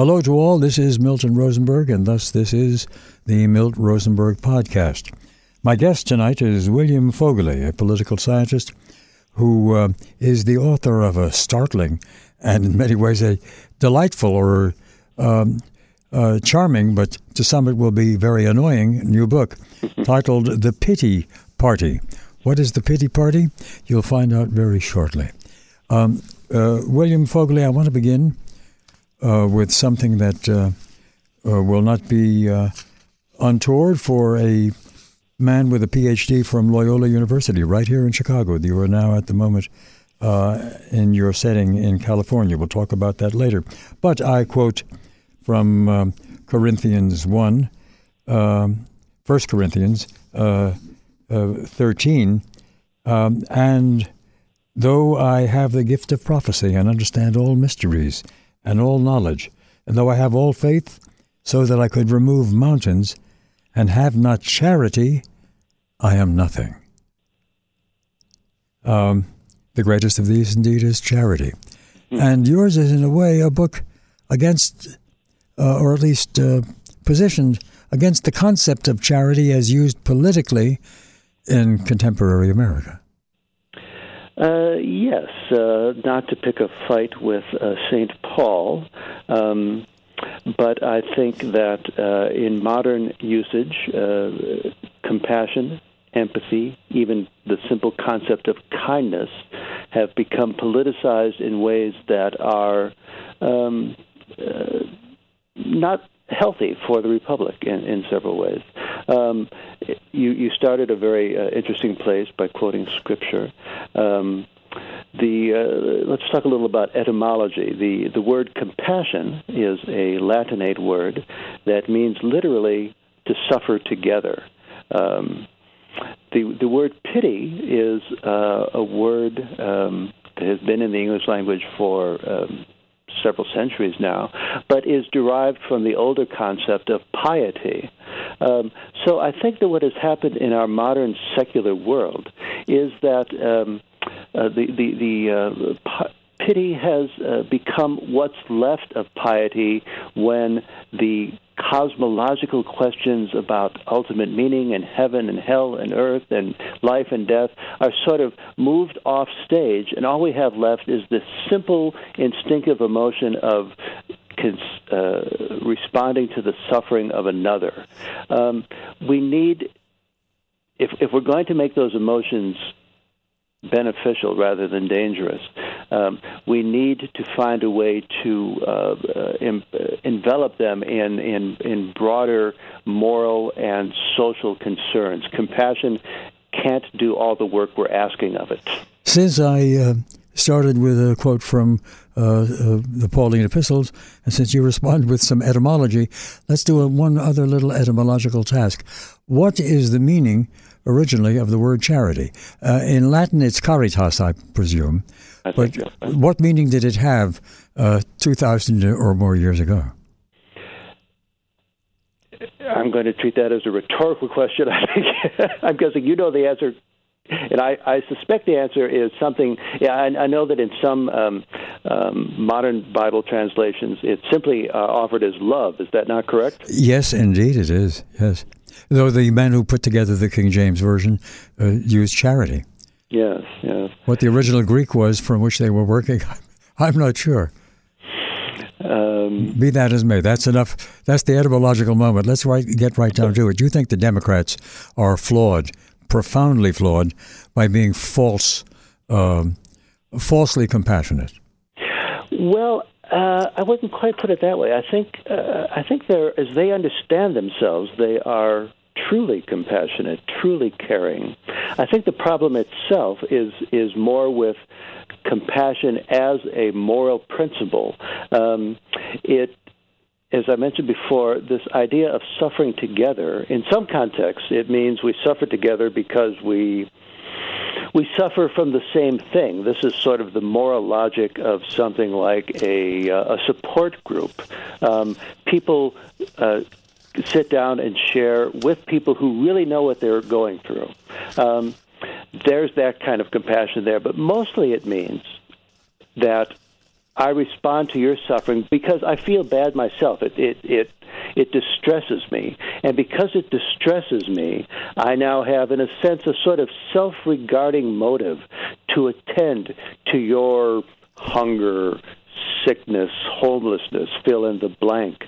Hello to all. This is Milton Rosenberg, and thus this is the Milt Rosenberg Podcast. My guest tonight is William Voegeli, a political scientist who uh, is the author of a startling and, in many ways, a delightful or um, uh, charming, but to some it will be very annoying, new book titled The Pity Party. What is the Pity Party? You'll find out very shortly. Um, uh, William Voegeli, I want to begin uh, with something that uh, uh, will not be uh, untoward for a man with a PhD from Loyola University right here in Chicago. You are now at the moment uh, in your setting in California. We'll talk about that later. But I quote from um, Corinthians 1, um, 1 Corinthians uh, 13, um, and though I have the gift of prophecy and understand all mysteries, and all knowledge, and though I have all faith, so that I could remove mountains, and have not charity, I am nothing. Um, the greatest of these, indeed, is charity. Mm. And yours is, in a way, a book against, uh, or at least uh, positioned against the concept of charity as used politically in contemporary America. Uh, yes, uh, not to pick a fight with uh, St. Paul, um, but I think that uh, in modern usage, uh, compassion, empathy, even the simple concept of kindness have become politicized in ways that are um, uh, not healthy for the republic in, in several ways. Um, you, you started a very uh, interesting place by quoting scripture. Um, the uh, let's talk a little about etymology. The the word compassion is a Latinate word that means literally to suffer together. Um, the the word pity is uh, a word um, that has been in the English language for um, several centuries now, but is derived from the older concept of piety. Um, so I think that what has happened in our modern secular world is that um, uh, the the, the uh, pity has uh, become what's left of piety when the cosmological questions about ultimate meaning and heaven and hell and earth and life and death are sort of moved off stage, and all we have left is this simple instinctive emotion of cons- uh, responding to the suffering of another. Um, we need, if, if we're going to make those emotions beneficial rather than dangerous. Um, we need to find a way to uh, em- uh, envelop them in, in, in broader moral and social concerns. Compassion can't do all the work we're asking of it. Since I uh, started with a quote from uh, uh, the Pauline epistles, and since you responded with some etymology, let's do a, one other little etymological task. What is the meaning originally of the word charity. Uh, in Latin, it's caritas, I presume. I but so. what meaning did it have uh, 2,000 or more years ago? I'm going to treat that as a rhetorical question. I think I'm guessing you know the answer and I, I suspect the answer is something. Yeah, I, I know that in some um, um, modern Bible translations, it's simply uh, offered as love. Is that not correct? Yes, indeed, it is. Yes, though the man who put together the King James version uh, used charity. Yes, yes. What the original Greek was from which they were working, I'm not sure. Um, Be that as may, that's enough. That's the etymological moment. Let's right, get right down to it. Do you think the Democrats are flawed profoundly flawed by being false, um, falsely compassionate? Well, uh, I wouldn't quite put it that way. I think uh, I think they're as they understand themselves, they are truly compassionate, truly caring. I think the problem itself is is more with compassion as a moral principle. Um, it as I mentioned before, this idea of suffering together, in some contexts, it means we suffer together because we we suffer from the same thing. This is sort of the moral logic of something like a, uh, a support group. Um, people uh, sit down and share with people who really know what they're going through. Um, there's that kind of compassion there, but mostly it means that I respond to your suffering because I feel bad myself. It it it it distresses me, and because it distresses me, I now have, in a sense, a sort of self-regarding motive to attend to your hunger, sickness, homelessness, fill in the blank.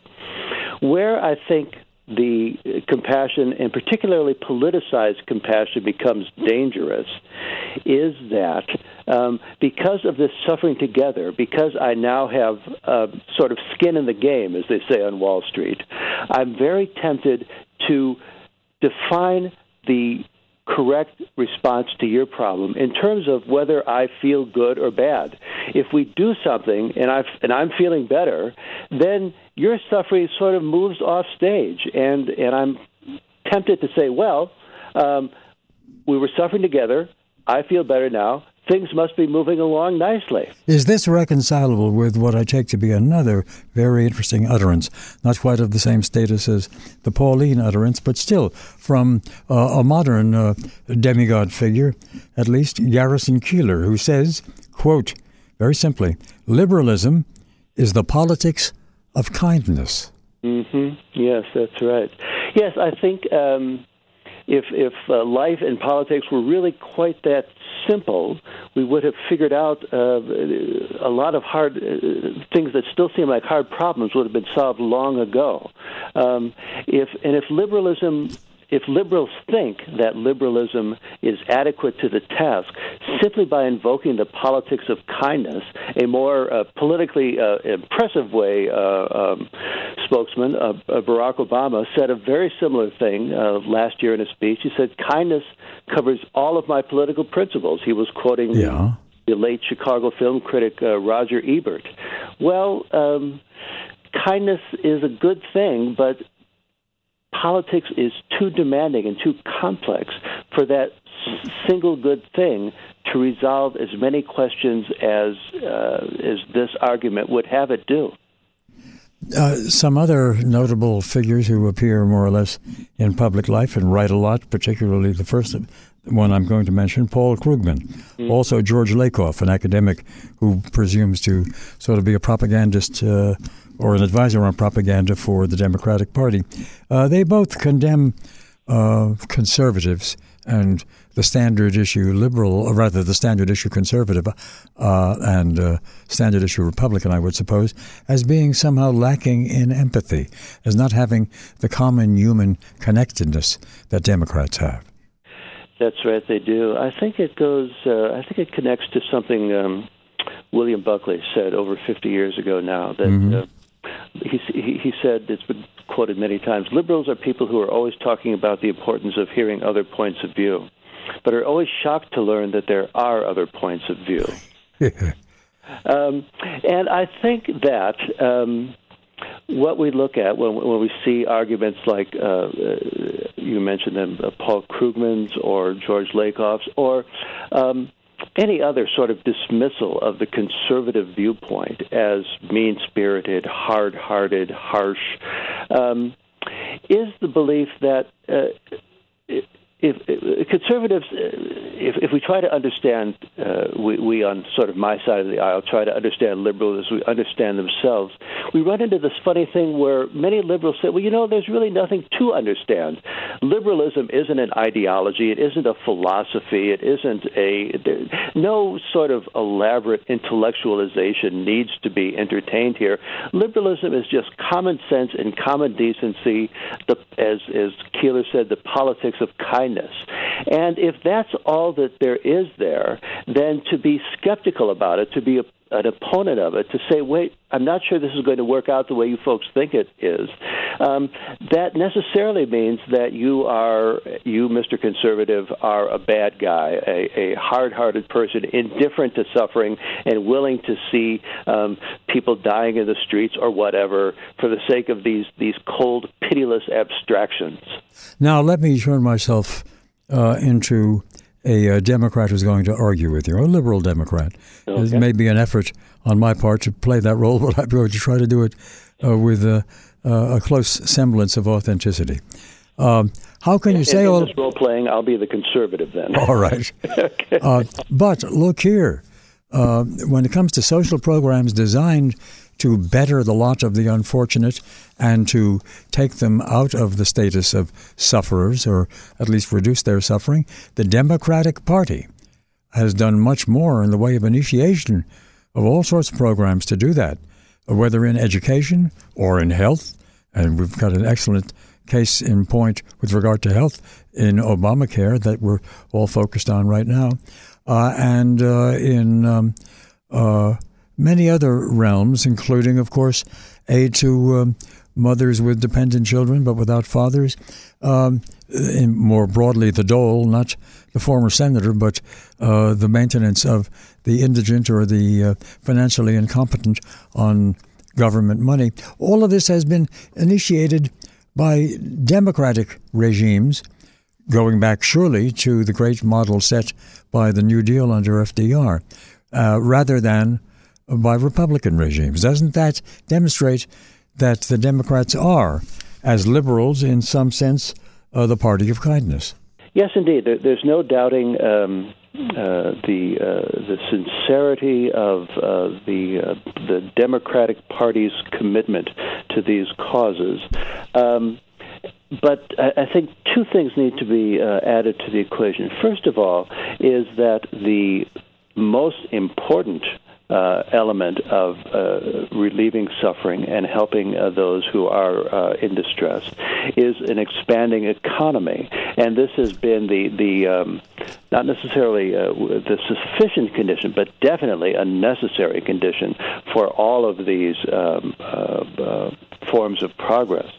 Where I think the compassion, and particularly politicized compassion, becomes dangerous is that um, because of this suffering together, because I now have uh, sort of skin in the game, as they say on Wall Street, I'm very tempted to define the correct response to your problem in terms of whether I feel good or bad. If we do something and I and I'm feeling better, then your suffering sort of moves off stage, and and I'm tempted to say, well, um, we were suffering together. I feel better now things must be moving along nicely. Is this reconcilable with what I take to be another very interesting utterance, not quite of the same status as the Pauline utterance, but still from uh, a modern uh, demigod figure, at least Garrison Keillor, who says, quote, very simply, liberalism is the politics of kindness. Mm-hmm. Yes, that's right. Yes, I think um, if if uh, life and politics were really quite that simple, we would have figured out uh, a lot of hard uh, things that still seem like hard problems would have been solved long ago. Um, if and if liberalism if liberals think that liberalism is adequate to the task simply by invoking the politics of kindness, a more uh, politically uh, impressive way, uh, um, spokesman uh, uh, Barack Obama said a very similar thing uh, last year in a speech. He said, Kindness covers all of my political principles. He was quoting yeah. the, the late Chicago film critic Roger Ebert. Well, um, kindness is a good thing, but politics is too demanding and too complex for that single good thing to resolve as many questions as uh, as this argument would have it do. Uh, some other notable figures who appear more or less in public life and write a lot, particularly the first one I'm going to mention, Paul Krugman. Mm-hmm. Also, George Lakoff, an academic who presumes to sort of be a propagandist uh, or an advisor on propaganda for the Democratic Party. Uh, they both condemn uh, conservatives and the standard issue liberal, or rather the standard issue conservative uh, and uh, standard issue Republican, I would suppose, as being somehow lacking in empathy, as not having the common human connectedness that Democrats have. That's right, they do. I think it goes. Uh, I think it connects to something um, William Buckley said over 50 years ago now that. Mm-hmm uh, he, he said, it's been quoted many times liberals are people who are always talking about the importance of hearing other points of view, but are always shocked to learn that there are other points of view. um, and I think that. Um, what we look at when, when we see arguments like uh, uh, you mentioned them, uh, Paul Krugman's or George Lakoff's, or um, any other sort of dismissal of the conservative viewpoint as mean spirited, hard hearted, harsh, um, is the belief that. Uh, if, if, conservatives, uh, if, if we try to understand, uh, we, we on sort of my side of the aisle try to understand liberals as we understand themselves, we run into this funny thing where many liberals say, well, you know, there's really nothing to understand. Liberalism isn't an ideology, it isn't a philosophy, it isn't a. No sort of elaborate intellectualization needs to be entertained here. Liberalism is just common sense and common decency, the, as, as Keillor said, the politics of kindness kindness. And if that's all that there is there, then to be skeptical about it, to be a an opponent of it to say, wait, I'm not sure this is going to work out the way you folks think it is, um, that necessarily means that you are, you, Mr. Conservative, are a bad guy, a, a hard hearted person, indifferent to suffering, and willing to see um, people dying in the streets or whatever for the sake of these, these cold, pitiless abstractions. Now, let me turn myself uh, into a, a, uh, Democrat who's going to argue with you, a liberal Democrat. Okay. It may be an effort on my part to play that role, but I'm going to try to do it uh, with a, a, close semblance of authenticity. Um, how can you say all this role playing? I'll be the conservative then. All right. okay. uh, but look here, uh, when it comes to social programs designed to better the lot of the unfortunate and to take them out of the status of sufferers or at least reduce their suffering, the Democratic Party has done much more in the way of initiation of all sorts of programs to do that, whether in education or in health. And we've got an excellent case in point with regard to health in Obamacare that we're all focused on right now, uh, and uh, in um, uh, many other realms, including, of course, aid to um, mothers with dependent children but without fathers. Um, more broadly, the dole, not the former senator, but uh, the maintenance of the indigent or the uh, financially incompetent on government money. All of this has been initiated by democratic regimes, going back surely to the great model set by the New Deal under FDR, uh, rather than by Republican regimes. Doesn't that demonstrate that the Democrats are, as liberals in some sense, uh, the party of kindness? Yes, indeed. There's no doubting um, uh, the uh, the sincerity of uh, the uh, the Democratic Party's commitment to these causes. Um, but I, think two things need to be uh, added to the equation. First of all, is that the most important uh, element of uh, relieving suffering and helping uh, those who are uh, in distress is an expanding economy, and this has been the the um, not necessarily uh, the sufficient condition, but definitely a necessary condition for all of these um, uh, forms of progress.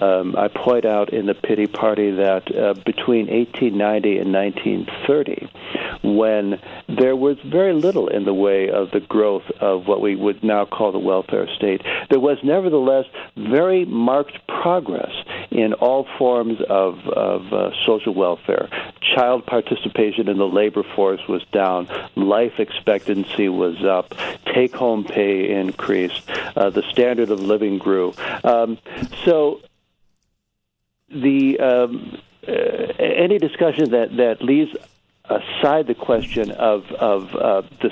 Um, I point out in the pity party that between 1890 and 1930 when there was very little in the way of the growth of what we would now call the welfare state. There was nevertheless very marked progress in all forms of, of uh, social welfare. Child participation in the labor force was down, life expectancy was up, take home pay increased, uh, the standard of living grew. Um, so the um, uh, any discussion that, that leaves aside the question of of uh, the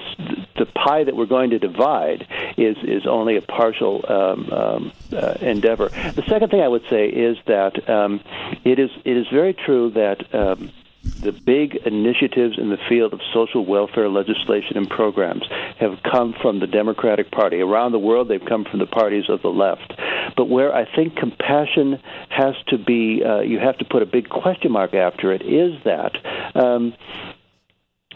the pie that we're going to divide is is only a partial um, um, uh, endeavor. The second thing I would say is that um, it is it is very true that. The big initiatives in the field of social welfare legislation and programs have come from the Democratic Party. Around the world, they've come from the parties of the left. But where I think compassion has to be, uh, you have to put a big question mark after it, is that um,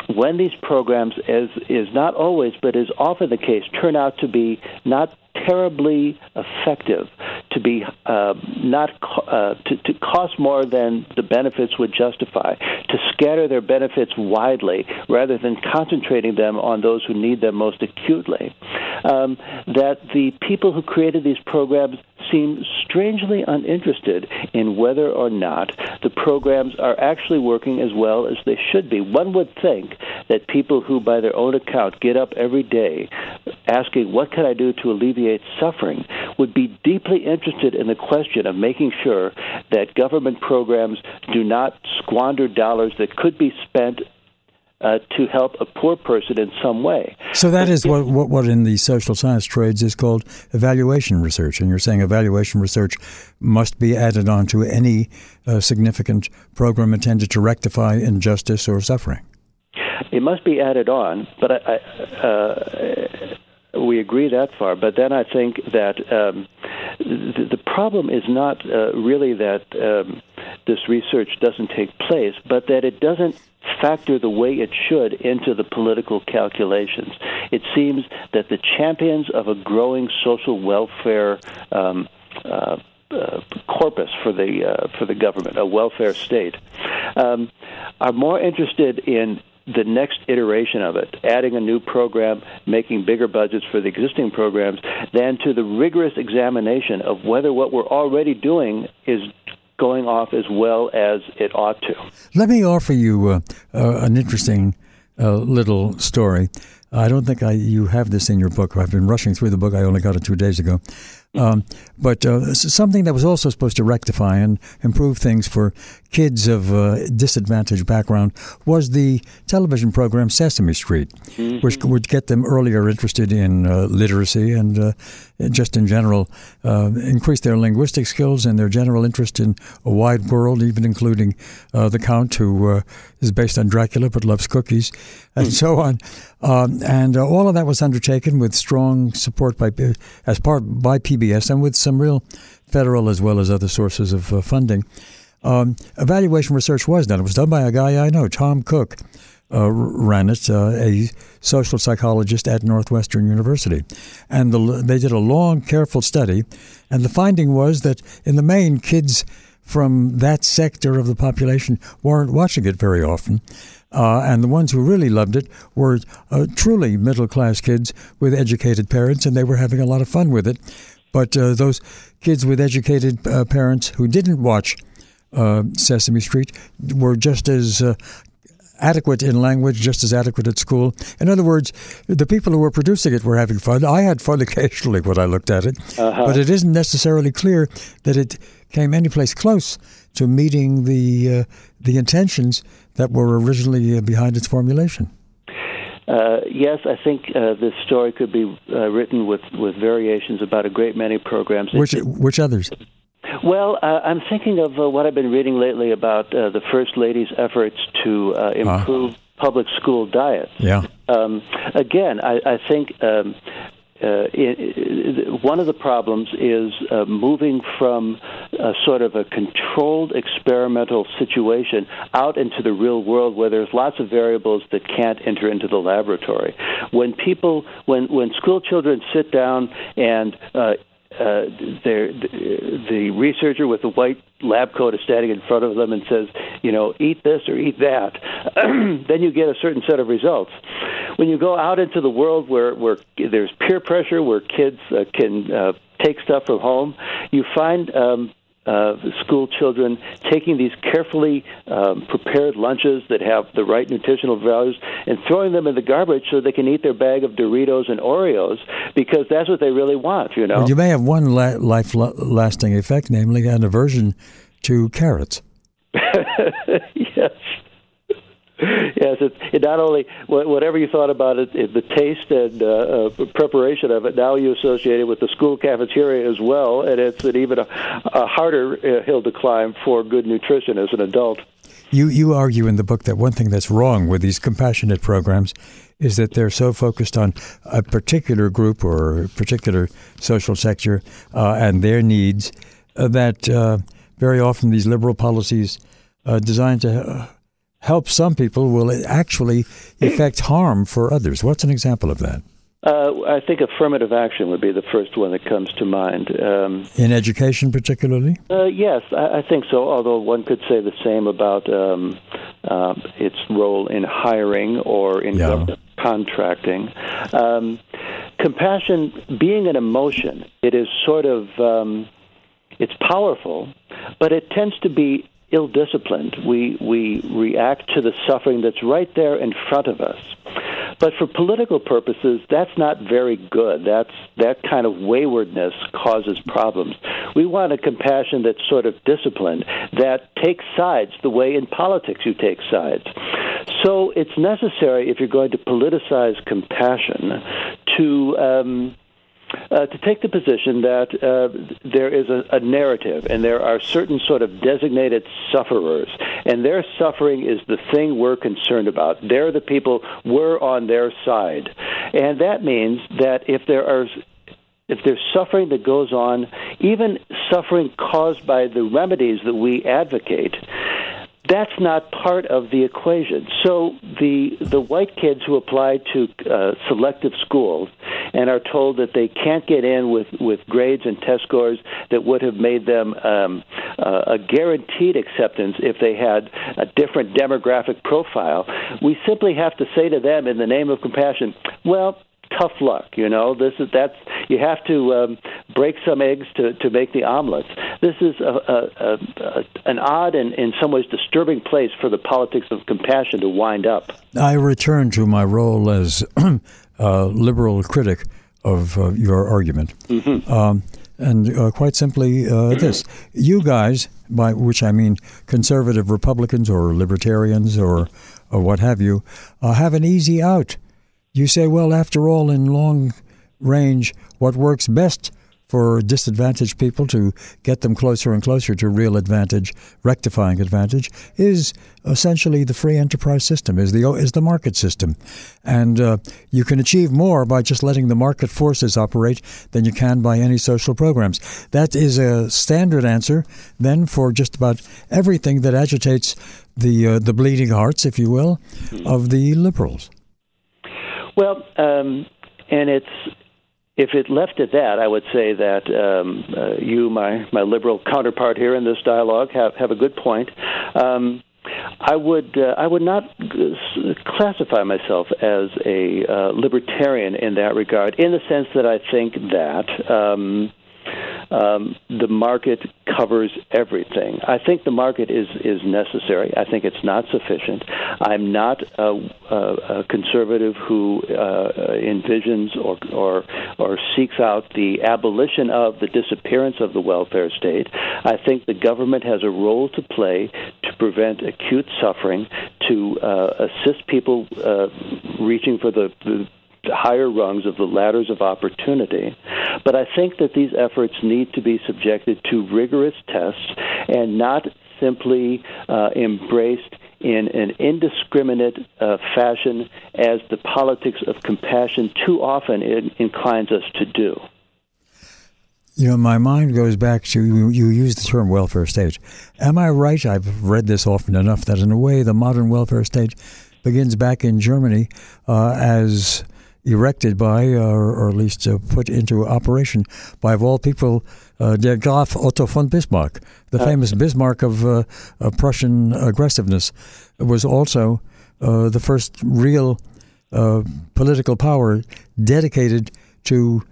when these programs, as is not always but is often the case, turn out to be not terribly effective, to be uh, not uh, to, to cost more than the benefits would justify, to scatter their benefits widely rather than concentrating them on those who need them most acutely. Um, that the people who created these programs seem strangely uninterested in whether or not the programs are actually working as well as they should be. One would think that people who, by their own account, get up every day asking, What can I do to alleviate suffering, would be deeply interested in the question of making sure that government programs do not squander dollars that could be spent uh, to help a poor person in some way. So that is what, what, what in the social science trades is called evaluation research, and you're saying evaluation research must be added on to any uh, significant program intended to rectify injustice or suffering. It must be added on, but I, I, uh, we agree that far. But then I think that um, the, the, problem is not uh, really that um, this research doesn't take place, but that it doesn't factor the way it should into the political calculations. It seems that the champions of a growing social welfare um, uh, uh, corpus for the uh, for the government, a welfare state, um, are more interested in the next iteration of it, adding a new program, making bigger budgets for the existing programs, than to the rigorous examination of whether what we're already doing is going off as well as it ought to. Let me offer you uh, uh, an interesting uh, little story. I don't think I, you have this in your book. I've been rushing through the book. I only got it two days ago. Um, but uh, something that was also supposed to rectify and improve things for kids of uh, disadvantaged background was the television program Sesame Street, mm-hmm. which would get them earlier interested in uh, literacy and uh, just in general uh, increase their linguistic skills and their general interest in a wide world, even including uh, the Count, who is based on Dracula but loves cookies, and mm. so on. Um, and all of that was undertaken with strong support by as part by PBS and with some real federal as well as other sources of uh, funding. Um, evaluation research was done. It was done by a guy I know, Tom Cook, uh, ran it, uh, a social psychologist at Northwestern University. And the, they did a long, careful study, and the finding was that in the main, kids from that sector of the population weren't watching it very often. Uh, and the ones who really loved it were uh, truly middle class kids with educated parents, and they were having a lot of fun with it. But uh, those kids with educated uh, parents who didn't watch uh, Sesame Street were just as uh, adequate in language, just as adequate at school. In other words, the people who were producing it were having fun. I had fun occasionally when I looked at it, uh-huh. but it isn't necessarily clear that it came anyplace close to meeting the uh, the intentions that were originally uh, behind its formulation. Uh, yes, I think uh, this story could be uh, written with, with variations about a great many programs. Which which others? Well, uh, I'm thinking of uh, what I've been reading lately about uh, the First Lady's efforts to uh, improve public school diets. Yeah. Um, again, I, I think um, uh, it, it, one of the problems is uh, moving from a sort of a controlled experimental situation out into the real world where there's lots of variables that can't enter into the laboratory. When people, when when school children sit down and uh, uh, the, the researcher with the white lab coat is standing in front of them and says, you know, eat this or eat that, then you get a certain set of results. When you go out into the world where, where there's peer pressure, where kids uh, can uh, take stuff from home, you find um, uh, school children taking these carefully um, prepared lunches that have the right nutritional values and throwing them in the garbage so they can eat their bag of Doritos and Oreos because that's what they really want, you know. Well, you may have one la- life lasting effect, namely an aversion to carrots. yes. it, it not only whatever you thought about it, it the taste and uh, uh, preparation of it. Now you associate it with the school cafeteria as well, and it's an even a, a harder uh, hill to climb for good nutrition as an adult. You you argue in the book that one thing that's wrong with these compassionate programs is that they're so focused on a particular group or a particular social sector uh, and their needs uh, that uh, very often these liberal policies designed to help some people will actually effect harm for others. What's an example of that? Uh, I think affirmative action would be the first one that comes to mind. Um, in education, particularly? Uh, yes, I, I, think so, although one could say the same about um, uh, its role in hiring or in yeah. contracting. Um, compassion, being an emotion, it is sort of. Um, it's powerful, but it tends to be ill disciplined. We, we react to the suffering that's right there in front of us. But for political purposes, that's not very good. That's, that kind of waywardness causes problems. We want a compassion that's sort of disciplined, that takes sides the way in politics you take sides. So it's necessary, if you're going to politicize compassion, to. Um, uh, to take the position that uh, there is a, a, narrative and there are certain sort of designated sufferers, and their suffering is the thing we're concerned about. They're the people we're on their side, and that means that if there are if there's suffering that goes on, even suffering caused by the remedies that we advocate, that's not part of the equation. So the the white kids who apply to uh, selective schools and are told that they can't get in with with grades and test scores that would have made them um, uh, a guaranteed acceptance if they had a different demographic profile. We simply have to say to them, in the name of compassion, well tough luck. You know, this is that's you have to um, break some eggs to to make the omelets. This is a, a, a, an odd and in some ways disturbing place for the politics of compassion to wind up. I return to my role as a liberal critic of uh, your argument. Mm-hmm. Um, and uh, quite simply uh, this: you guys, by which I mean conservative Republicans or libertarians or or what have you, uh, have an easy out. You say, well, after all, in long range, what works best for disadvantaged people to get them closer and closer to real advantage, rectifying advantage, is essentially the free enterprise system, is the is the market system, and uh, you can achieve more by just letting the market forces operate than you can by any social programs. That is a standard answer then for just about everything that agitates the uh, the bleeding hearts, if you will, of the liberals. Well, um, and it's if it left at that, I would say that um, uh, you, my my liberal counterpart here in this dialogue, have have a good point. Um, I would uh, I would not classify myself as a uh, libertarian in that regard, in the sense that I think that. Um, um, the market covers everything. I think the market is is necessary. I think it's not sufficient. I'm not a, a, a conservative who uh, envisions or, or or seeks out the abolition of the disappearance of the welfare state. I think the government has a role to play to prevent acute suffering, to uh, assist people uh, reaching for the, the higher rungs of the ladders of opportunity. But I think that these efforts need to be subjected to rigorous tests and not simply uh, embraced in an indiscriminate uh, fashion as the politics of compassion too often inclines us to do. You know, my mind goes back to you, you use the term welfare state. Am I right? I've read this often enough that, in a way, the modern welfare state begins back in Germany uh, as erected by, or, or at least uh, put into operation by, of all people, uh, der Graf Otto von Bismarck, the uh, famous Bismarck of, uh, of, Prussian aggressiveness, was also uh, the first real uh, political power dedicated to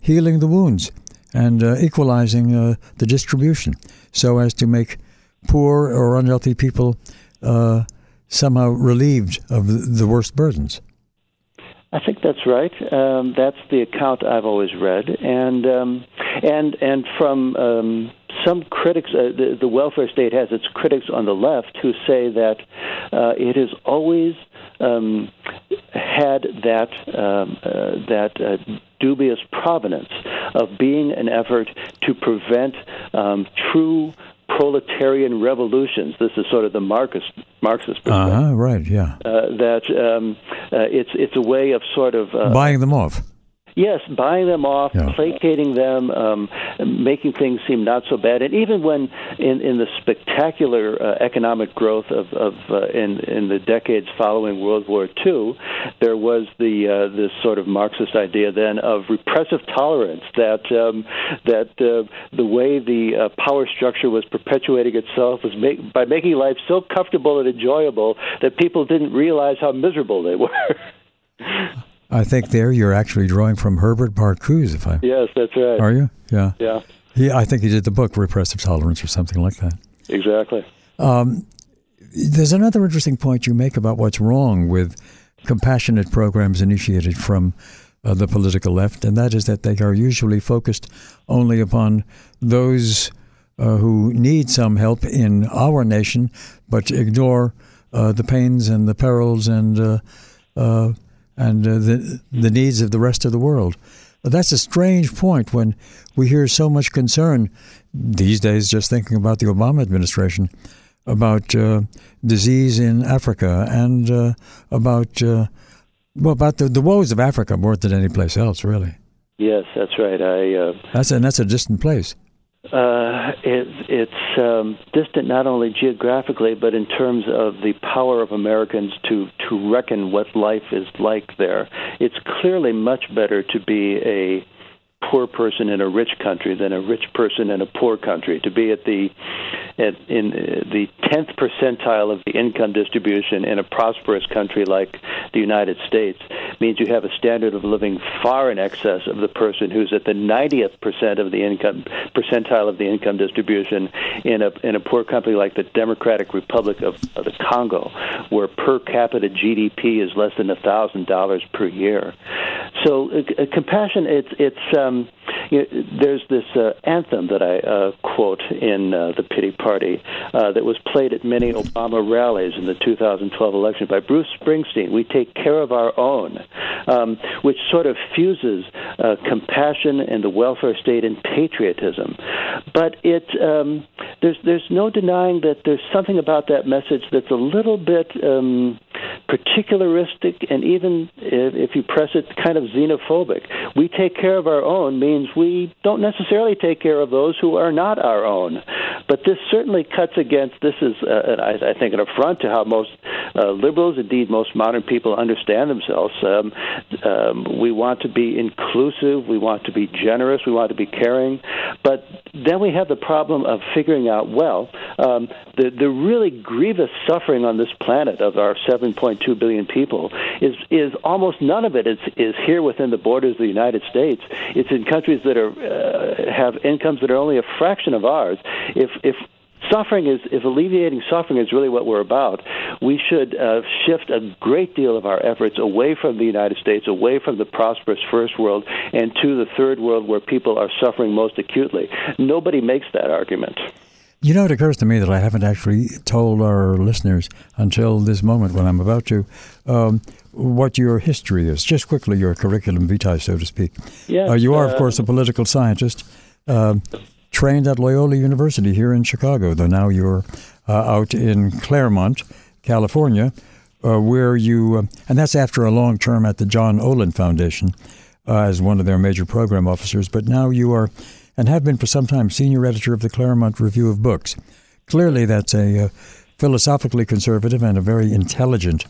healing the wounds and equalizing the distribution so as to make poor or unhealthy people somehow relieved of the worst burdens. I think that's right. Um, that's the account I've always read, and um, and and from um, some critics, uh, the, the, welfare state has its critics on the left who say that uh, it has always um, had that um, uh, that uh, dubious provenance of being an effort to prevent um, true proletarian revolutions. This is sort of the Marxist Marxist perspective. Uh-huh, right, yeah. Uh, that um, uh, it's it's a way of sort of uh, buying them off. Yes, buying them off, yeah. placating them, um, making things seem not so bad, and even when in, in the spectacular uh, economic growth of, of uh, in in the decades following World War II, there was the uh, this sort of Marxist idea then of repressive tolerance that um, that uh, the way the uh, power structure was perpetuating itself was make, by making life so comfortable and enjoyable that people didn't realize how miserable they were. I think there you're actually drawing from Herbert Marcuse, if I. Yes, that's right. Are you? Yeah. Yeah. He, I think he did the book Repressive Tolerance or something like that. Exactly. Um, there's another interesting point you make about what's wrong with compassionate programs initiated from uh, the political left, and that is that they are usually focused only upon those uh, who need some help in our nation, but ignore uh, the pains and the perils and uh, uh, and uh, the the needs of the rest of the world. But that's a strange point when we hear so much concern these days. Just thinking about the Obama administration, about uh, disease in Africa, and uh, about uh, well, about the, the woes of Africa more than any place else, really. Yes, that's right. I uh, that's and that's a distant place. Uh, it, it's um, distant not only geographically, but in terms of the power of Americans to, to reckon what life is like there. It's clearly much better to be a poor person in a rich country than a rich person in a poor country. To be at the at, in the tenth percentile of the income distribution in a prosperous country like the United States means you have a standard of living far in excess of the person who's at the 90th percent of the income percentile of the income distribution in a in a poor country like the Democratic Republic of, of the Congo, where per capita GDP is less than a thousand dollars per year. So uh, compassion, it's it's um, um, you know, there's this uh, anthem that I uh, quote in uh, the pity party uh, that was played at many Obama rallies in the 2012 election by Bruce Springsteen. We take care of our own, um, which sort of fuses uh, compassion and the welfare state and patriotism. But it um, there's there's no denying that there's something about that message that's a little bit um, particularistic and even if, if you press it, kind of xenophobic. We take care of our own means we don't necessarily take care of those who are not our own. But this certainly cuts against. This is, uh, I, I think, an affront to how most uh, liberals, indeed most modern people, understand themselves. Um, um, we want to be inclusive. We want to be generous. We want to be caring. But then we have the problem of figuring out well um, the the really grievous suffering on this planet of our 7.2 billion people is is almost none of it is is here within the borders of the United States. It's in countries that are uh, have incomes that are only a fraction of ours. If if suffering is if alleviating suffering is really what we're about we should uh, shift a great deal of our efforts away from the united states away from the prosperous first world and to the third world where people are suffering most acutely nobody makes that argument you know, it occurs to me that I haven't actually told our listeners until this moment when I'm about to um, what your history is. Just quickly, your curriculum vitae, so to speak. Yes, uh, you are, of uh, course, a political scientist. Um, trained at Loyola University here in Chicago, though now you're uh, out in Claremont, California, uh, where you, uh, and that's after a long term at the John Olin Foundation uh, as one of their major program officers, but now you are, and have been for some time, senior editor of the Claremont Review of Books. Clearly, that's a uh, philosophically conservative and a very intelligent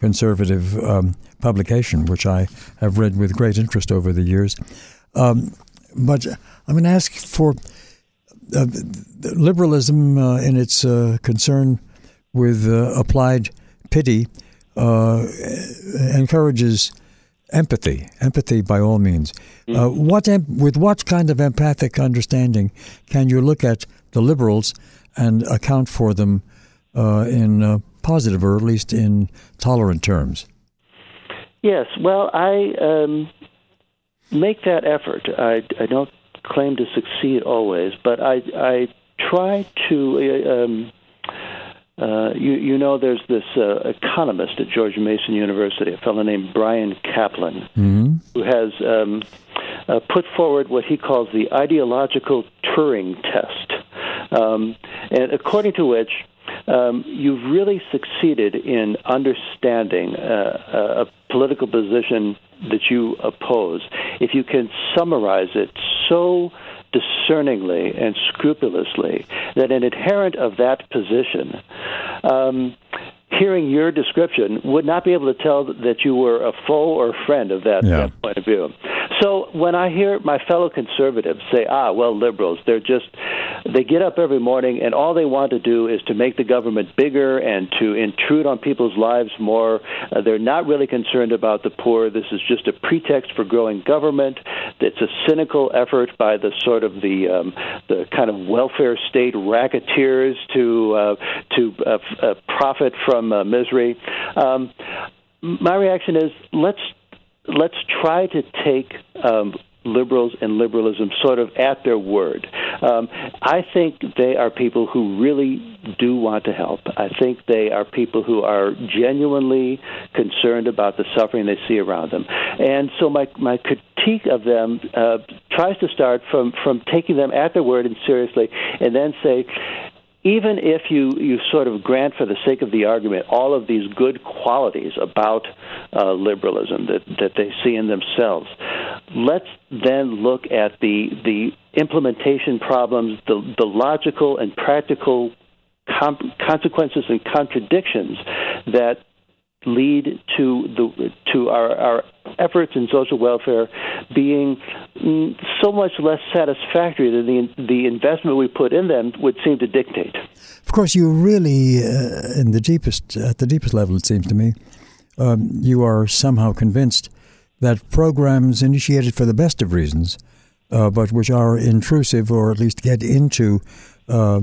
conservative um, publication, which I have read with great interest over the years. Um, but I'm going to ask for uh, liberalism uh, in its uh, concern with uh, applied pity uh, encourages empathy. Empathy, by all means. Mm-hmm. what em- with what kind of empathic understanding can you look at the liberals and account for them in positive, or at least in tolerant terms? Yes, well, I um, make that effort. I, I don't claim to succeed always, but I I try to. Uh, um, uh, you, you know, there's this uh, economist at George Mason University, a fellow named Bryan Caplan, mm-hmm. who has um, uh, put forward what he calls the ideological Turing test, um, and according to which um, you've really succeeded in understanding uh, a political position that you oppose if you can summarize it so discerningly and scrupulously that an adherent of that position um, hearing your description would not be able to tell that you were a foe or friend of that, yeah. that point of view. So when I hear my fellow conservatives say, "Ah, well, liberals, they're just they get up every morning and all they want to do is to make the government bigger and to intrude on people's lives more. Uh, they're not really concerned about the poor. This is just a pretext for growing government. It's a cynical effort by the sort of the um, the kind of welfare state racketeers to uh, to uh, uh, profit from uh, misery." Um, my reaction is let's let's try to take um, liberals and liberalism sort of at their word. Um, I think they are people who really do want to help. I think they are people who are genuinely concerned about the suffering they see around them. And so my my critique of them uh, tries to start from from taking them at their word and seriously, and then say, even if you, you sort of grant, for the sake of the argument, all of these good qualities about uh, liberalism that, that they see in themselves, let's then look at the, the implementation problems, the, the logical and practical com- consequences and contradictions that lead to the to our, our efforts in social welfare being so much less satisfactory than the the investment we put in them would seem to dictate. Of course, you really, uh, in the deepest at the deepest level, it seems to me, um, you are somehow convinced that programs initiated for the best of reasons, uh, but which are intrusive or at least get into uh,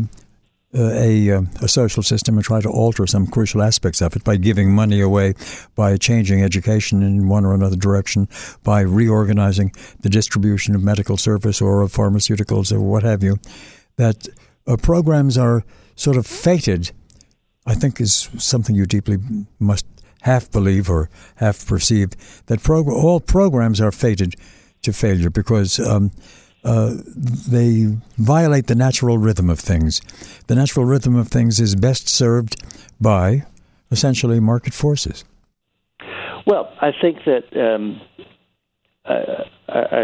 uh, a, uh, a social system and try to alter some crucial aspects of it by giving money away, by changing education in one or another direction, by reorganizing the distribution of medical service or of pharmaceuticals or what have you, that uh, programs are sort of fated, I think is something you deeply must half believe or half perceive, that prog- all programs are fated to failure because um, uh, they violate the natural rhythm of things. The natural rhythm of things is best served by essentially market forces. Well, I think that um, I, I,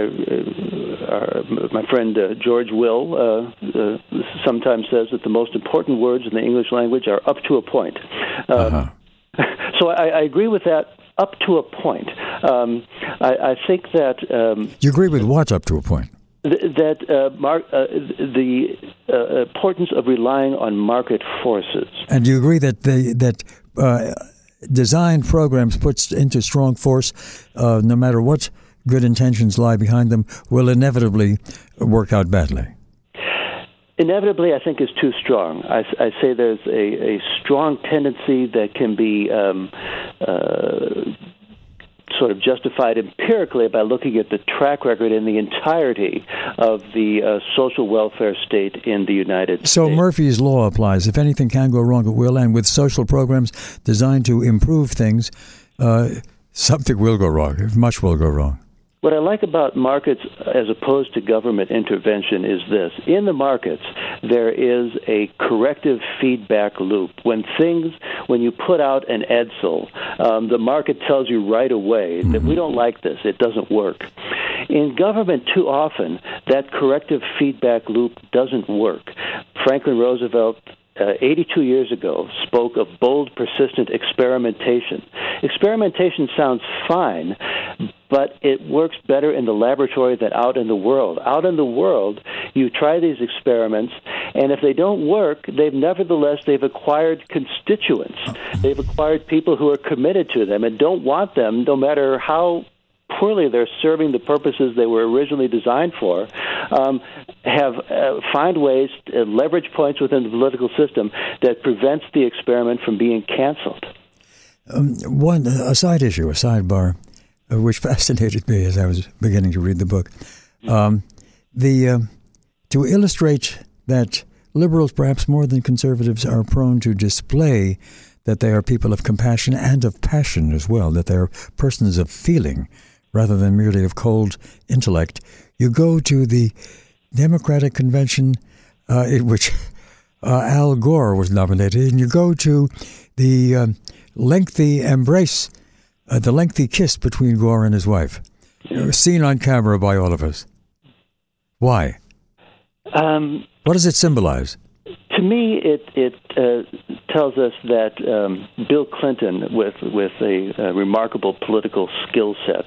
uh, my friend uh, George Will uh, uh, sometimes says that the most important words in the English language are up to a point. Um, uh-huh. So I, I, agree with that up to a point. Um, I, I, think that. Um, you agree with what up to a point? That uh, mar- uh, the uh, importance of relying on market forces. And do you agree that the, that uh, design programs put into strong force, uh, no matter what good intentions lie behind them, will inevitably work out badly? Inevitably, I think is too strong. I, I say there's a, a, strong tendency that can be um, uh, sort of justified empirically by looking at the track record in the entirety of the uh, social welfare state in the United so States. So Murphy's Law applies. If anything can go wrong, it will. And with social programs designed to improve things, uh, something will go wrong. Much will go wrong. What I like about markets as opposed to government intervention is this. In the markets, there is a corrective feedback loop. When things, when you put out an edsel, um, the market tells you right away that we don't like this, it doesn't work. In government, too often, that corrective feedback loop doesn't work. Franklin Roosevelt uh, 82 years ago spoke of bold, persistent experimentation. Experimentation sounds fine, but it works better in the laboratory than out in the world. Out in the world, you try these experiments, and if they don't work, they've nevertheless they've acquired constituents. They've acquired people who are committed to them and don't want them, no matter how poorly they're serving the purposes they were originally designed for, um, have uh, find ways, to leverage points within the political system that prevents the experiment from being canceled. Um, one a side issue, a sidebar, which fascinated me as I was beginning to read the book. Um, the uh, to illustrate that liberals, perhaps more than conservatives, are prone to display that they are people of compassion and of passion as well, that they are persons of feeling rather than merely of cold intellect. You go to the Democratic convention uh, in which uh, Al Gore was nominated, and you go to the uh, lengthy embrace, uh, the lengthy kiss between Gore and his wife, seen on camera by all of us. Why? Um, what does it symbolize? To me, it it uh, tells us that um, Bill Clinton, with with a, a remarkable political skill set,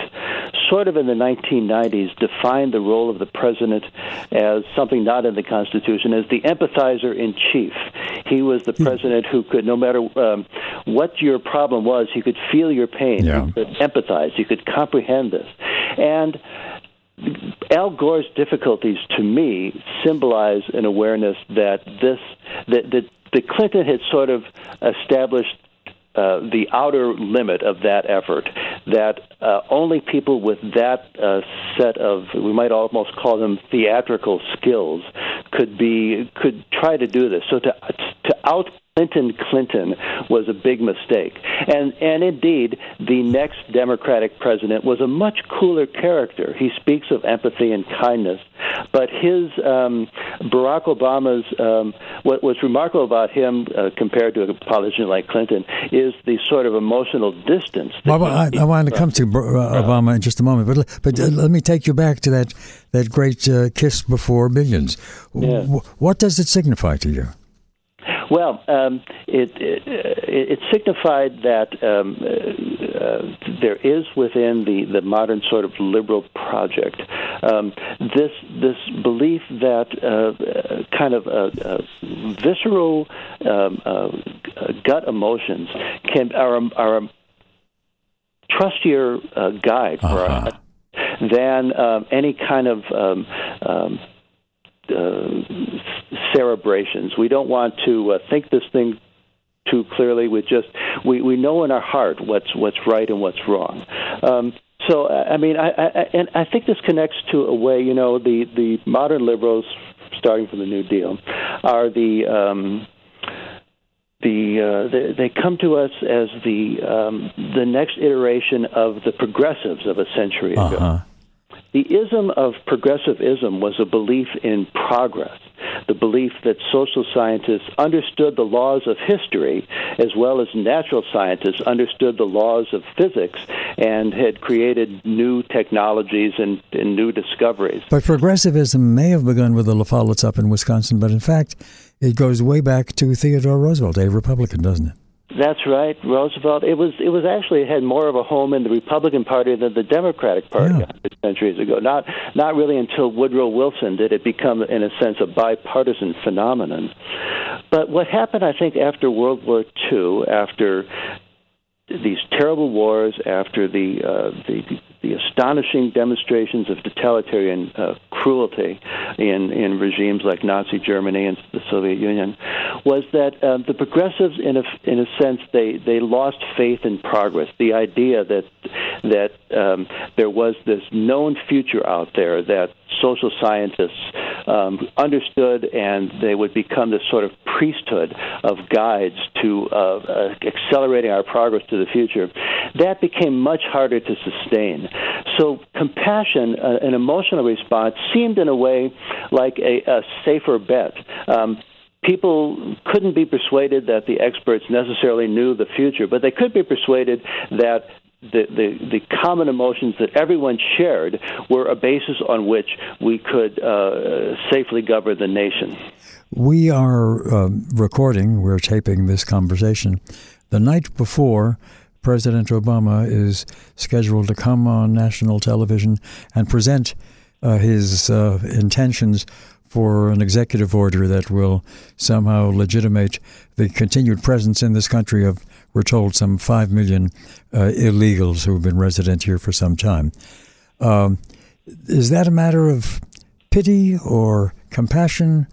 sort of in the 1990s defined the role of the president as something not in the Constitution, as the empathizer in chief. He was the hmm. president who could, no matter um, what your problem was, he could feel your pain, yeah. he could empathize, he could comprehend this, and Al Gore's difficulties, to me, symbolize an awareness that this that that, Clinton had sort of established uh, the outer limit of that effort. That uh, only people with that uh, set of, we might almost call them theatrical skills, could be could try to do this. So to to out Clinton Clinton was a big mistake. And and indeed, the next Democratic president was a much cooler character. He speaks of empathy and kindness, but his um, Barack Obama's um, what was remarkable about him uh, compared to a politician like Clinton is the sort of emotional distance. Well, I, I want to come to uh, Obama in just a moment, but but uh, let me take you back to that that great uh, kiss before billions. Yeah. what does it signify to you? Well, um, it, it, it signified that um, uh, uh, there is within the, the modern sort of liberal project um, this this belief that uh, kind of uh, uh, visceral um, uh, gut emotions can are are a trustier guide uh-huh. for than um, any kind of um, um, uh, cerebrations. We don't want to uh, think this thing too clearly. We just we, we know in our heart what's what's right and what's wrong. Um, so I mean, I, I and I think this connects to a way you know the the modern liberals, starting from the New Deal, are the um, the, uh, the they come to us as the um, the next iteration of the progressives of a century ago. Uh-huh. The ism of progressivism was a belief in progress, the belief that social scientists understood the laws of history as well as natural scientists understood the laws of physics and had created new technologies and, and new discoveries. But progressivism may have begun with the La Follettes up in Wisconsin, but in fact, it goes way back to Theodore Roosevelt, a Republican, doesn't it? That's right, Roosevelt. It was it was actually it had more of a home in the Republican Party than the Democratic Party Yeah. centuries ago. Not not really until Woodrow Wilson did it become, in a sense, a bipartisan phenomenon. But what happened, I think, after World War II, after these terrible wars, after the uh, the, the astonishing demonstrations of totalitarian uh, cruelty in in regimes like Nazi Germany and the Soviet Union, was that uh, the progressives, in a in a sense, they they lost faith in progress. The idea that that um, there was this known future out there that social scientists um, understood, and they would become this sort of priesthood of guides to uh, uh, accelerating our progress to the future. That became much harder to sustain. So, compassion, uh, an emotional response, seemed in a way like a, a safer bet. Um, people couldn't be persuaded that the experts necessarily knew the future, but they could be persuaded that the, the, the common emotions that everyone shared were a basis on which we could uh, safely govern the nation. We are um, recording, we're taping this conversation the night before President Obama is scheduled to come on national television and present uh, his uh, intentions for an executive order that will somehow legitimate the continued presence in this country of, we're told, some 5 million uh, illegals who have been resident here for some time. Um, is that a matter of pity or compassion,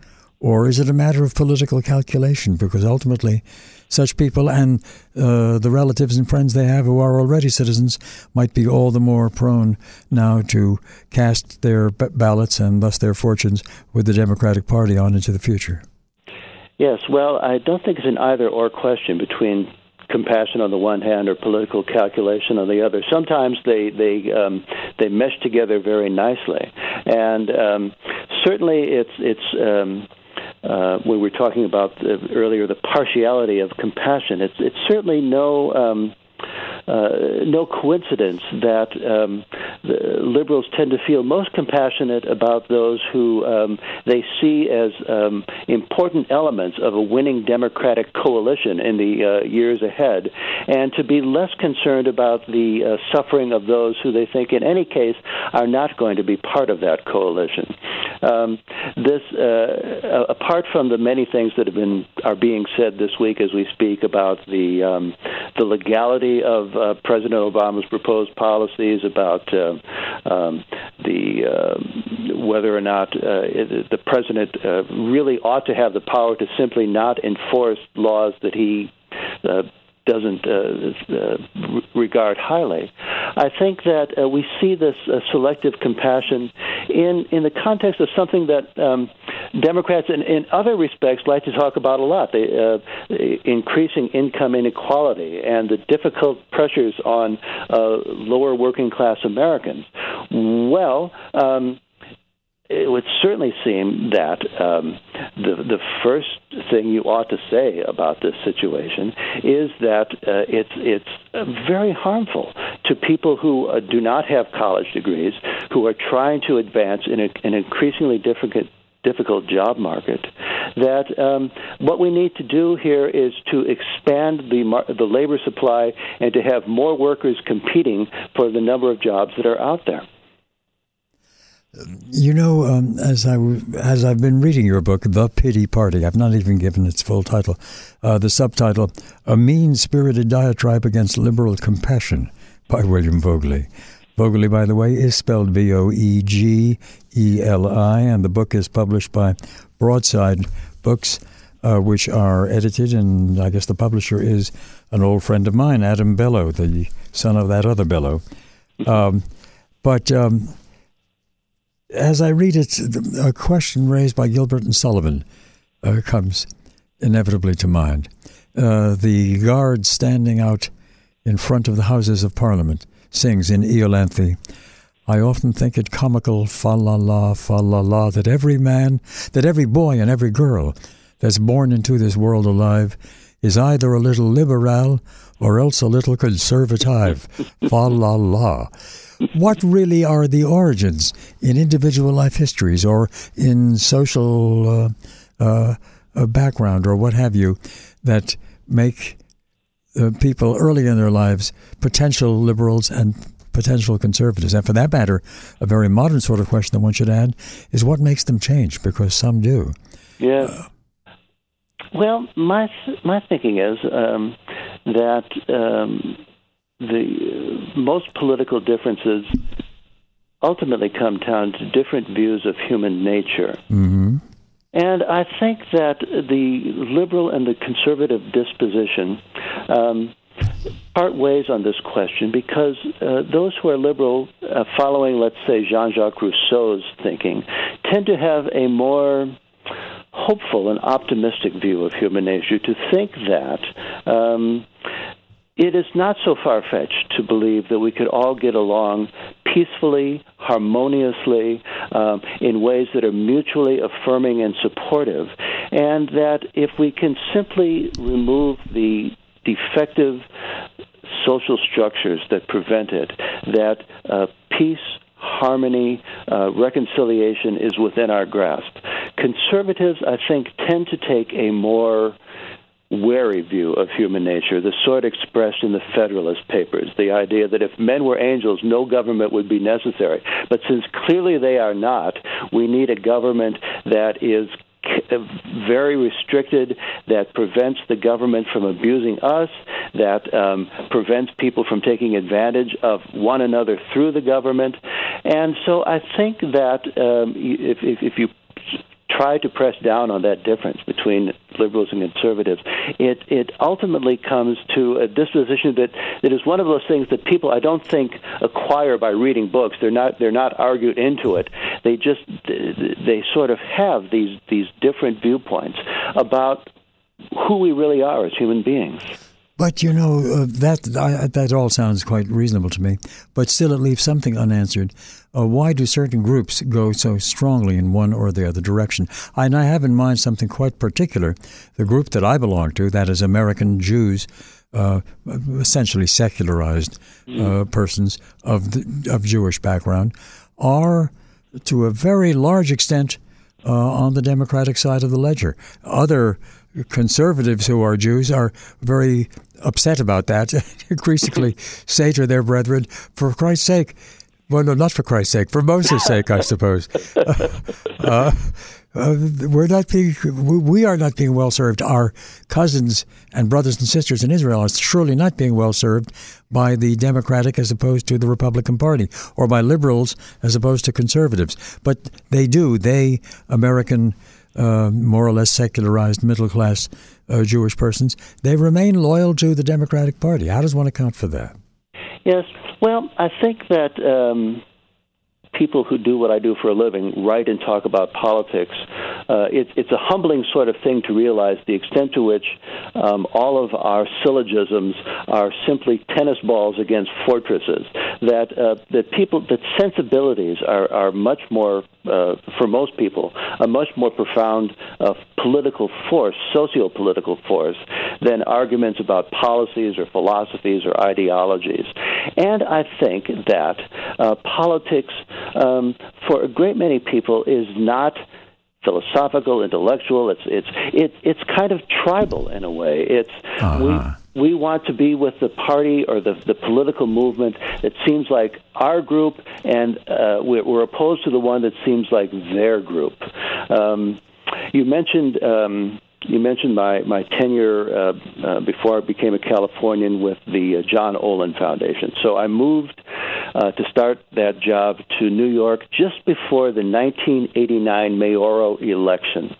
or is it a matter of political calculation? Because ultimately, such people and uh, the relatives and friends they have who are already citizens might be all the more prone now to cast their b- ballots and thus their fortunes with the Democratic Party on into the future. Yes, well, I don't think it's an either or question between compassion on the one hand or political calculation on the other. Sometimes they they um, they mesh together very nicely, and um, certainly it's it's. Um, uh, we were talking about uh, earlier the partiality of compassion, it's it's certainly no um, no coincidence that um, liberals tend to feel most compassionate about those who um, they see as um, important elements of a winning Democratic coalition in the uh, years ahead, and to be less concerned about the uh, suffering of those who they think, in any case, are not going to be part of that coalition. Um, this, uh, apart from the many things that have been are being said this week as we speak about the um, the legality of uh, President Obama's proposed policies, about uh, um, the uh, whether or not uh, it, the president uh, really ought to have the power to simply not enforce laws that he uh, doesn't uh, uh, regard highly. I think that uh, we see this uh, selective compassion in in the context of something that um, Democrats, in, in other respects, like to talk about a lot: the uh, increasing income inequality and the difficult pressures on uh, lower working class Americans. Well. Um, it would certainly seem that um, the the first thing you ought to say about this situation is that uh, it's it's very harmful to people who uh, do not have college degrees, who are trying to advance in a, an increasingly difficult difficult job market. That um, what we need to do here is to expand the mar- the labor supply and to have more workers competing for the number of jobs that are out there. You know, um, as I as I've been reading your book, The Pity Party, I've not even given its full title. Uh, the subtitle, "A Mean-Spirited Diatribe Against Liberal Compassion" by William Voegeli. Voegeli, by the way, is spelled V O E G E L I, and the book is published by Broadside Books, uh, which are edited, and I guess the publisher is an old friend of mine, Adam Bellow, the son of that other Bellow. Um, but um, as I read it, a question raised by Gilbert and Sullivan uh, comes inevitably to mind. Uh, the guard standing out in front of the Houses of Parliament sings in Iolanthe, I often think it comical, fa la la, fa la la, that every man, that every boy and every girl that's born into this world alive is either a little liberal or else a little conservative. fa la la. What really are the origins in individual life histories or in social uh, uh, uh background or what have you that make uh, people early in their lives potential liberals and potential conservatives. And for that matter, a very modern sort of question that one should add is what makes them change, because some do. Yeah. Uh, well, my my thinking is um, that um, the most political differences ultimately come down to different views of human nature. Mm-hmm. And I think that the liberal and the conservative disposition um, part ways on this question because uh, those who are liberal, uh, following, let's say, Jean Jacques Rousseau's thinking, tend to have a more hopeful and optimistic view of human nature, to think that. Um, it is not so far fetched to believe that we could all get along peacefully, harmoniously, um, in ways that are mutually affirming and supportive, and that if we can simply remove the defective social structures that prevent it, that uh, peace, harmony, uh, reconciliation is within our grasp. Conservatives, I think, tend to take a more wary view of human nature, the sort expressed in the Federalist Papers, the idea that if men were angels, no government would be necessary. But since clearly they are not, we need a government that is very restricted, that prevents the government from abusing us, that um, prevents people from taking advantage of one another through the government. And so I think that um, if, if, if you try to press down on that difference between liberals and conservatives, it it ultimately comes to a disposition that, that is one of those things that people I don't think acquire by reading books. They're not they're not argued into it. They just they sort of have these these different viewpoints about who we really are as human beings. But you know uh, that I, that all sounds quite reasonable to me. But still, it leaves something unanswered. Uh, why do certain groups go so strongly in one or the other direction? And I have in mind something quite particular. The group that I belong to, that is American Jews, uh, essentially secularized uh, persons of the, of Jewish background, are to a very large extent uh, on the Democratic side of the ledger. Other conservatives who are Jews are very upset about that, increasingly say to their brethren, for Christ's sake, well, no, not for Christ's sake, for Moses' sake, I suppose. Uh, uh, we're not being, we are not being well served. Our cousins and brothers and sisters in Israel are surely not being well served by the Democratic as opposed to the Republican Party, or by liberals as opposed to conservatives. But they do. They, American uh, more or less secularized middle class uh, Jewish persons, they remain loyal to the Democratic Party. How does one account for that? Yes, well, I think that um, people who do what I do for a living write and talk about politics. Uh, it, it's a humbling sort of thing to realize the extent to which um, all of our syllogisms are simply tennis balls against fortresses. That uh, that people that sensibilities are are much more uh, for most people a much more profound uh, political force, socio-political force, than arguments about policies or philosophies or ideologies. And I think that uh, politics um, for a great many people is not philosophical, intellectual. It's it's it, it's kind of tribal in a way. It's uh-huh. we we want to be with the party or the the political movement that seems like our group, and uh, we're, we're opposed to the one that seems like their group. Um, you mentioned. Um, you mentioned my my tenure uh, uh, before I became a Californian with the uh, John Olin Foundation. So I moved uh, to start that job to New York just before the 1989 mayoral election.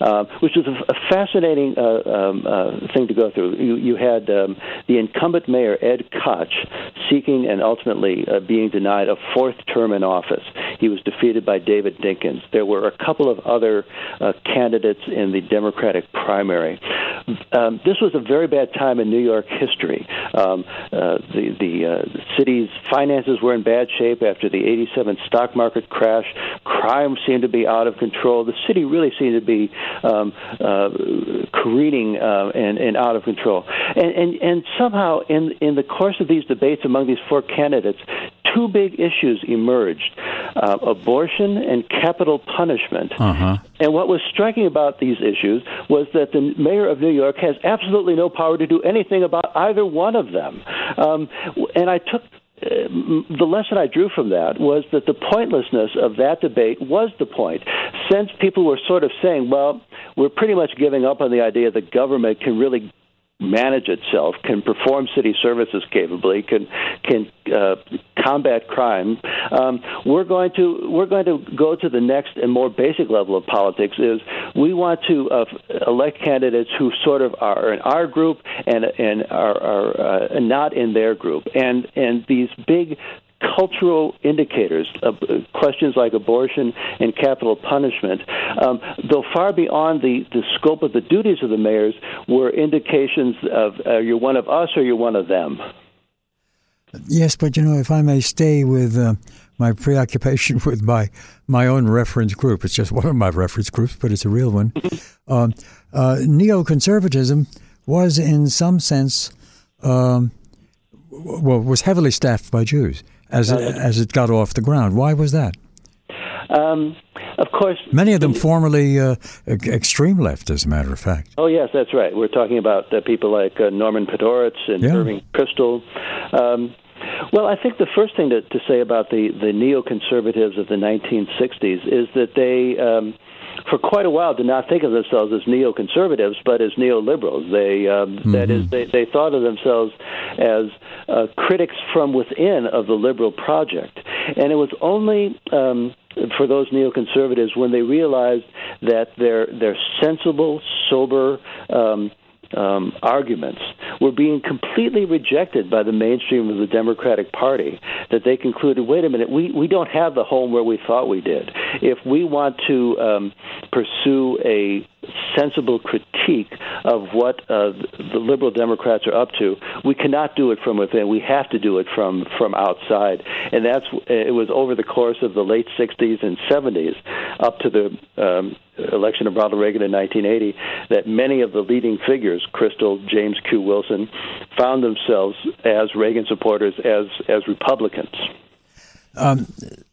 uh, which was a, a fascinating uh, um, uh, thing to go through. You, you had um, the incumbent mayor, Ed Koch, seeking and ultimately uh, being denied a fourth term in office. He was defeated by David Dinkins. There were a couple of other uh, candidates in the Democratic primary. Um, this was a very bad time in New York history. Um, uh, the the uh, city's finances were in bad shape after the 87 stock market crash. Crime seemed to be out of control. The city really seemed to be um, uh, careening uh, and, and out of control. And, and, and somehow, in, in the course of these debates among these four candidates, two big issues emerged uh, abortion and capital punishment. Uh-huh. And what was striking about these issues was that the mayor of New York has absolutely no power to do anything about either one of them. Um, and I took uh, the lesson I drew from that was that the pointlessness of that debate was the point. Since people were sort of saying, well, we're pretty much giving up on the idea that government can really manage itself, can perform city services capably, can can uh, combat crime. Um, we're going to we're going to go to the next and more basic level of politics. Is we want to uh, elect candidates who sort of are in our group and and are, are uh, not in their group, and and these big cultural indicators, uh, questions like abortion and capital punishment, um, though far beyond the, the scope of the duties of the mayors, were indications of uh, you're one of us or you're one of them. Yes, but you know, if I may stay with uh, my preoccupation with my my own reference group, it's just one of my reference groups, but it's a real one. um, uh, neoconservatism was, in some sense, um, well, was heavily staffed by Jews as it, as it got off the ground. Why was that? Um, of course, many of them formerly uh, extreme left, as a matter of fact. Oh yes, that's right. We're talking about uh, people like uh, Norman Podhoretz and yeah. Irving Kristol. Um, well, I think the first thing to, to say about the, the neoconservatives of the 1960s is that they um, for quite a while did not think of themselves as neoconservatives, but as neoliberals. They um, mm-hmm. that is, they, they thought of themselves as uh, critics from within of the liberal project, and it was only. Um, for those neoconservatives, when they realized that their their sensible, sober um, um, arguments were being completely rejected by the mainstream of the Democratic Party, that they concluded, wait a minute, we, we don't have the home where we thought we did. If we want to um, pursue a sensible critique of what uh, the liberal Democrats are up to, we cannot do it from within. We have to do it from from outside, and that's it was over the course of the late '60s and '70s, up to the um, election of Ronald Reagan in 1980, that many of the leading figures, Kristol, James Q. Wilson, found themselves as Reagan supporters, as as Republicans. Um,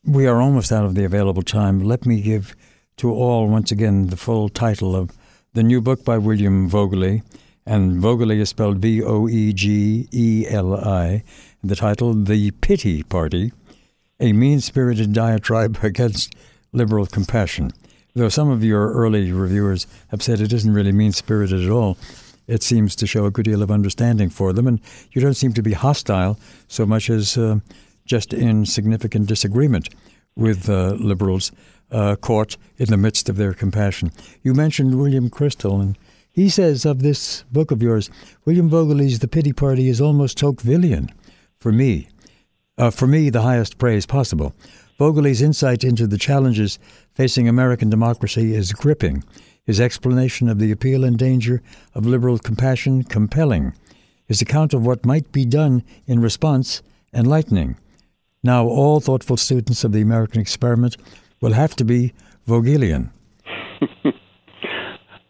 we are almost out of the available time. Let me give to all, once again, the full title of the new book by William Voegeli. And Voegeli is spelled V O E G E L I. The title, The Pity Party A Mean Spirited Diatribe Against Liberal Compassion. Though some of your early reviewers have said it isn't really mean spirited at all, it seems to show a good deal of understanding for them, and you don't seem to be hostile so much as uh, just in significant disagreement with uh, liberals uh, caught in the midst of their compassion. You mentioned William Kristol, and he says of this book of yours, William Voegeli's The Pity Party is almost Tocquevillian for me. Uh, for me, the highest praise possible. Voegeli's insight into the challenges facing American democracy is gripping. His explanation of the appeal and danger of liberal compassion compelling. His account of what might be done in response enlightening. Now, all thoughtful students of the American experiment will have to be Voegelian.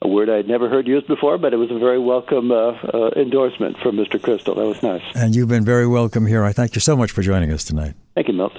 a word I'd never heard used before, but it was a very welcome uh, uh, endorsement from Mr. Kristol. That was nice. And you've been very welcome here. I thank you so much for joining us tonight. Thank you, Milt.